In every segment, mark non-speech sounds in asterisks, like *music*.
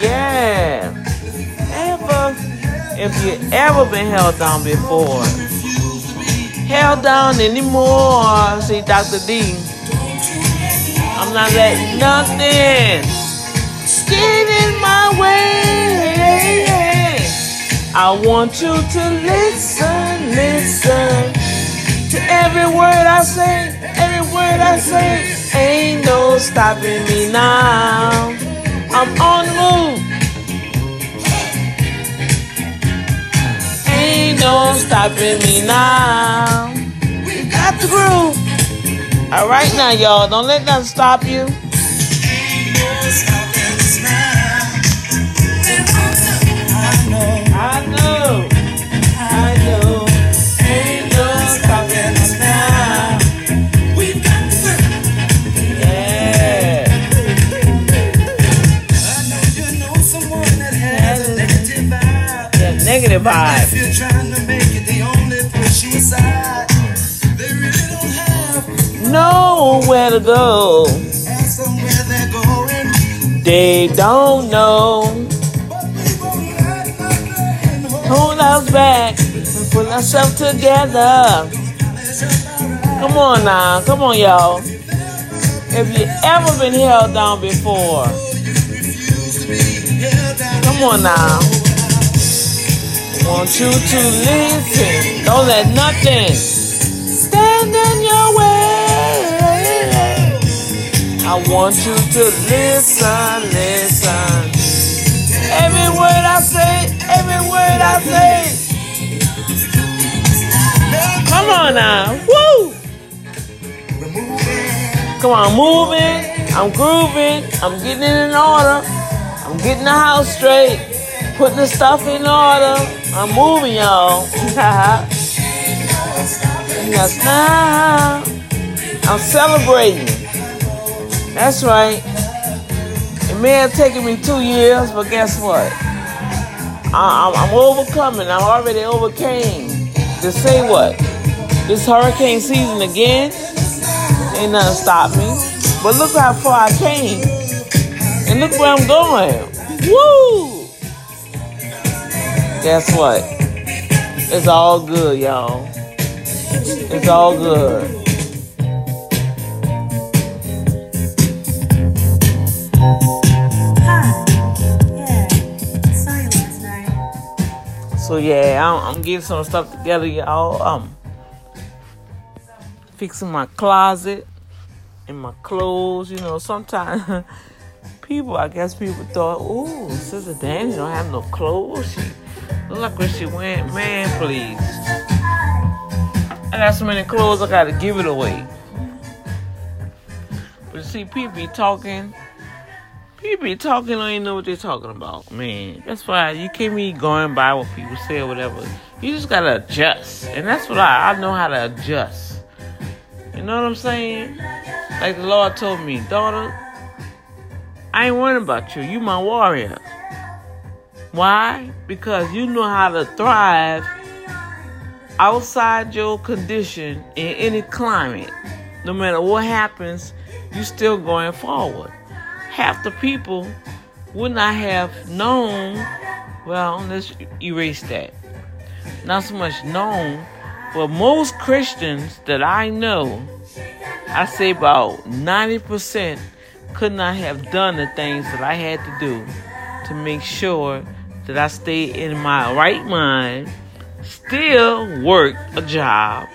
Yeah. Ever, if you ever been held down before, held down anymore. See, Dr. D, I'm not letting nothing get in my way. I want you to listen, listen to every word I say, every word I say. Ain't no stopping me now. I'm on the move. Ain't no stopping me now. We got the groove. All right now, y'all. Don't let nothing stop you. Nowhere to go. and somewhere they're going. They don't know. But we won't let nothing Hold us back and put ourselves together. Come on now. Come on, y'all. If you ever been held down before, come on now. Want you to listen. Don't let nothing stand in your way. I want you to listen, listen. Every word I say, every word I say. Come on now. Woo! Come on, I'm moving. I'm grooving. I'm getting it in order. I'm getting the house straight. Putting the stuff in order. I'm moving, y'all. *laughs* Yes, now. I'm celebrating. That's right. It may have taken me two years, but guess what? I, I'm, I'm overcoming. I already overcame. To say what? This hurricane season again? Ain't nothing stop me. But look how far I came. And look where I'm going. Woo! Guess what? It's all good, y'all. It's all good. So yeah, I'm, I'm getting some stuff together, y'all. Um, fixing my closet and my clothes. You know, sometimes *laughs* people, I guess people thought, "Ooh, Sister Danny don't have no clothes. She look like where she went." Man, please. I got so many clothes, I gotta give it away. But see, people be talking. People be talking, don't even know what they're talking about, man. That's why you can't be going by what people say or whatever. You just gotta adjust, and that's what I I know how to adjust. You know what I'm saying? Like the Lord told me, daughter, I ain't worrying about you. You my warrior. Why? Because you know how to thrive outside your condition in any climate. No matter what happens, you still going forward. Half the people would not have known. Well, let's erase that. Not so much known, but most Christians that I know, I say about 90% could not have done the things that I had to do to make sure that I stayed in my right mind, still work a job,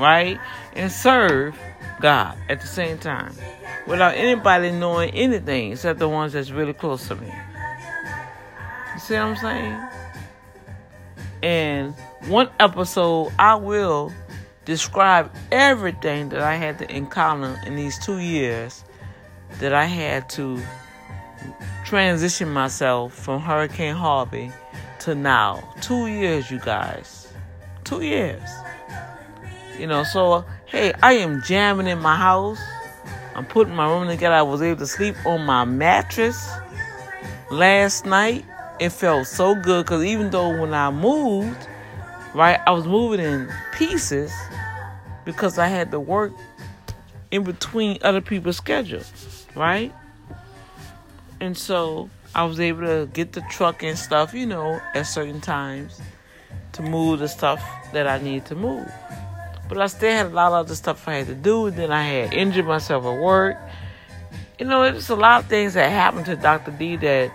right? And serve God at the same time without anybody knowing anything except the ones that's really close to me. You see what I'm saying? And one episode, I will describe everything that I had to encounter in these two years that I had to transition myself from Hurricane Harvey to now. Two years, you guys. Two years. You know, so hey, I am jamming in my house. I'm putting my room together. I was able to sleep on my mattress last night. It felt so good because even though when I moved, right, I was moving in pieces because I had to work in between other people's schedules, right? And so I was able to get the truck and stuff, you know, at certain times to move the stuff that I need to move. But I still had a lot of other stuff I had to do. Then I had injured myself at work. You know, it's a lot of things that happened to Dr. D that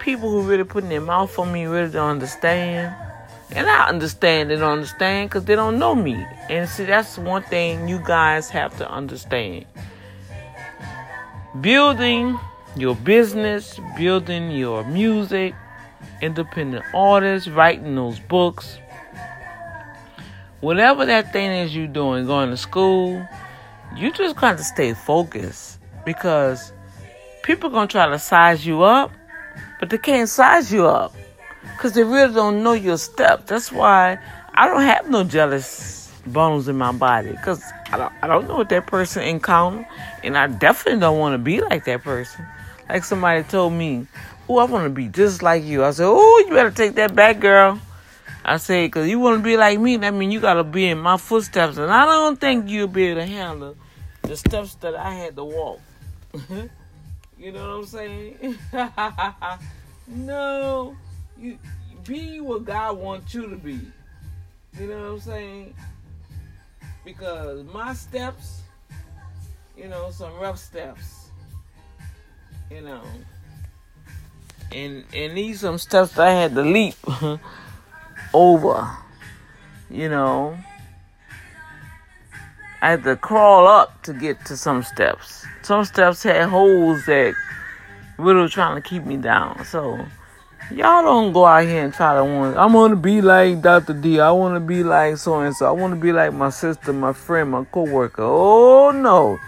people who really putting their mouth on me really don't understand. And I understand they don't understand because they don't know me. And see, that's one thing you guys have to understand. Building your business, building your music, independent artists, writing those books, whatever that thing is you doing, going to school, you just got to stay focused because people are gonna try to size you up, but they can't size you up because they really don't know your steps. That's why I don't have no jealous bones in my body because I don't, I don't know what that person encountered, and I definitely don't want to be like that person. Like somebody told me, "Oh, I want to be just like you." I said, "Oh, you better take that back, girl." I said, "Because you want to be like me, that means you got to be in my footsteps, and I don't think you'll be able to handle the steps that I had to walk." *laughs* you know what I'm saying? *laughs* no, you be what God wants you to be. You know what I'm saying? Because my steps, you know, some rough steps. You know. And and these some steps I had to leap *laughs* over. You know. I had to crawl up to get to some steps. Some steps had holes that were trying to keep me down. So y'all don't go out here and try to want. I'm gonna be like Dr. D. I want to be like so and so. I want to be like my sister, my friend, my coworker. Oh no,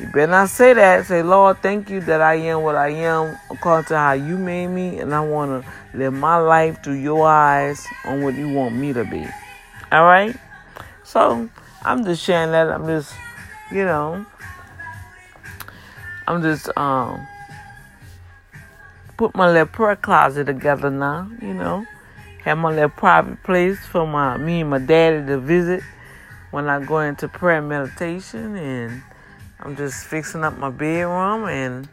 you better not say that. Say, Lord, thank you that I am what I am according to how you made me, and I want to live my life through your eyes on what you want me to be. All right. So I'm just sharing that. I'm just, you know, I'm just um put my little prayer closet together now, you know. Have my little private place for my me and my daddy to visit when I go into prayer meditation and I'm just fixing up my bedroom and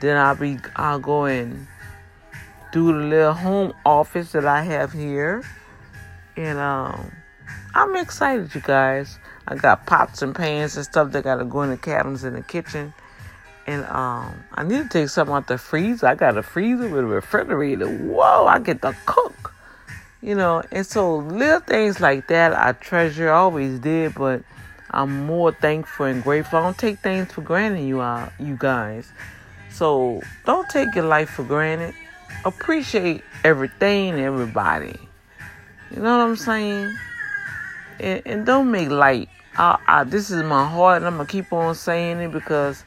then I'll be I'll go and do the little home office that I have here. And um I'm excited, you guys. I got pots and pans and stuff that gotta go in the cabinets in the kitchen. And um, I need to take something out the freezer. I got a freezer with a refrigerator. Whoa, I get to cook. You know, and so little things like that I treasure, always did, but I'm more thankful and grateful. I don't take things for granted, you are, you guys. So don't take your life for granted. Appreciate everything everybody. You know what I'm saying? and, and don't make light. I, I, this is my heart, and I'm gonna keep on saying it because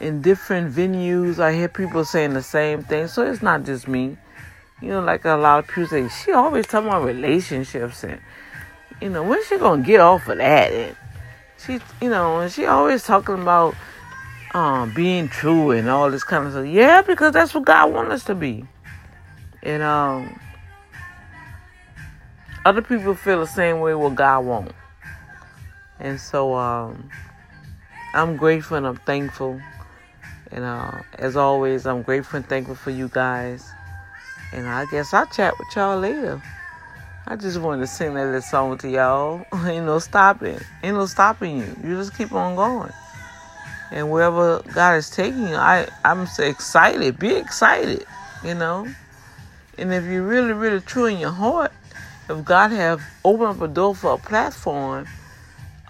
in different venues, I hear people saying the same thing. So it's not just me. You know, like a lot of people say, she always talking about relationships, and you know, when's she gonna get off of that? And she, you know, and she always talking about um, being true and all this kind of stuff. Yeah, because that's what God wants us to be. And um, other people feel the same way what God wants. And so um, I'm grateful and I'm thankful. And uh, as always, I'm grateful and thankful for you guys. And I guess I'll chat with y'all later. I just wanted to sing that little song to y'all. *laughs* Ain't no stopping. Ain't no stopping you. You just keep on going. And wherever God is taking you, I, I'm so excited. Be excited, you know. And if you're really, really true in your heart, if God have opened up a door for a platform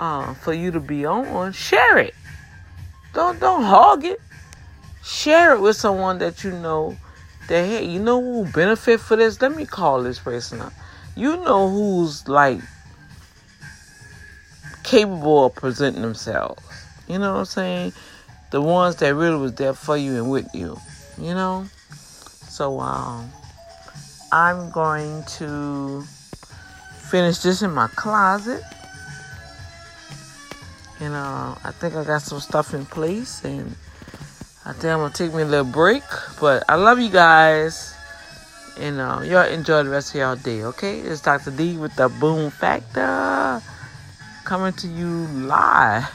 uh, for you to be on, share it. Don't don't hog it. Share it with someone that you know that hey, you know who benefit for this? Let me call this person up. You know who's like capable of presenting themselves. You know what I'm saying? The ones that really was there for you and with you. You know? So um I'm going to finish this in my closet. And uh, I think I got some stuff in place and I think I'm gonna take me a little break. But I love you guys. And uh, y'all enjoy the rest of y'all day, okay? It's Dr. D with the Boom Factor coming to you live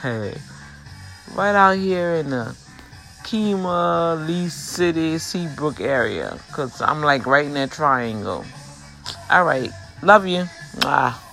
right out here in the Kemah, League City, Seabrook area. Because I'm like right in that triangle. All right. Love you. Ah.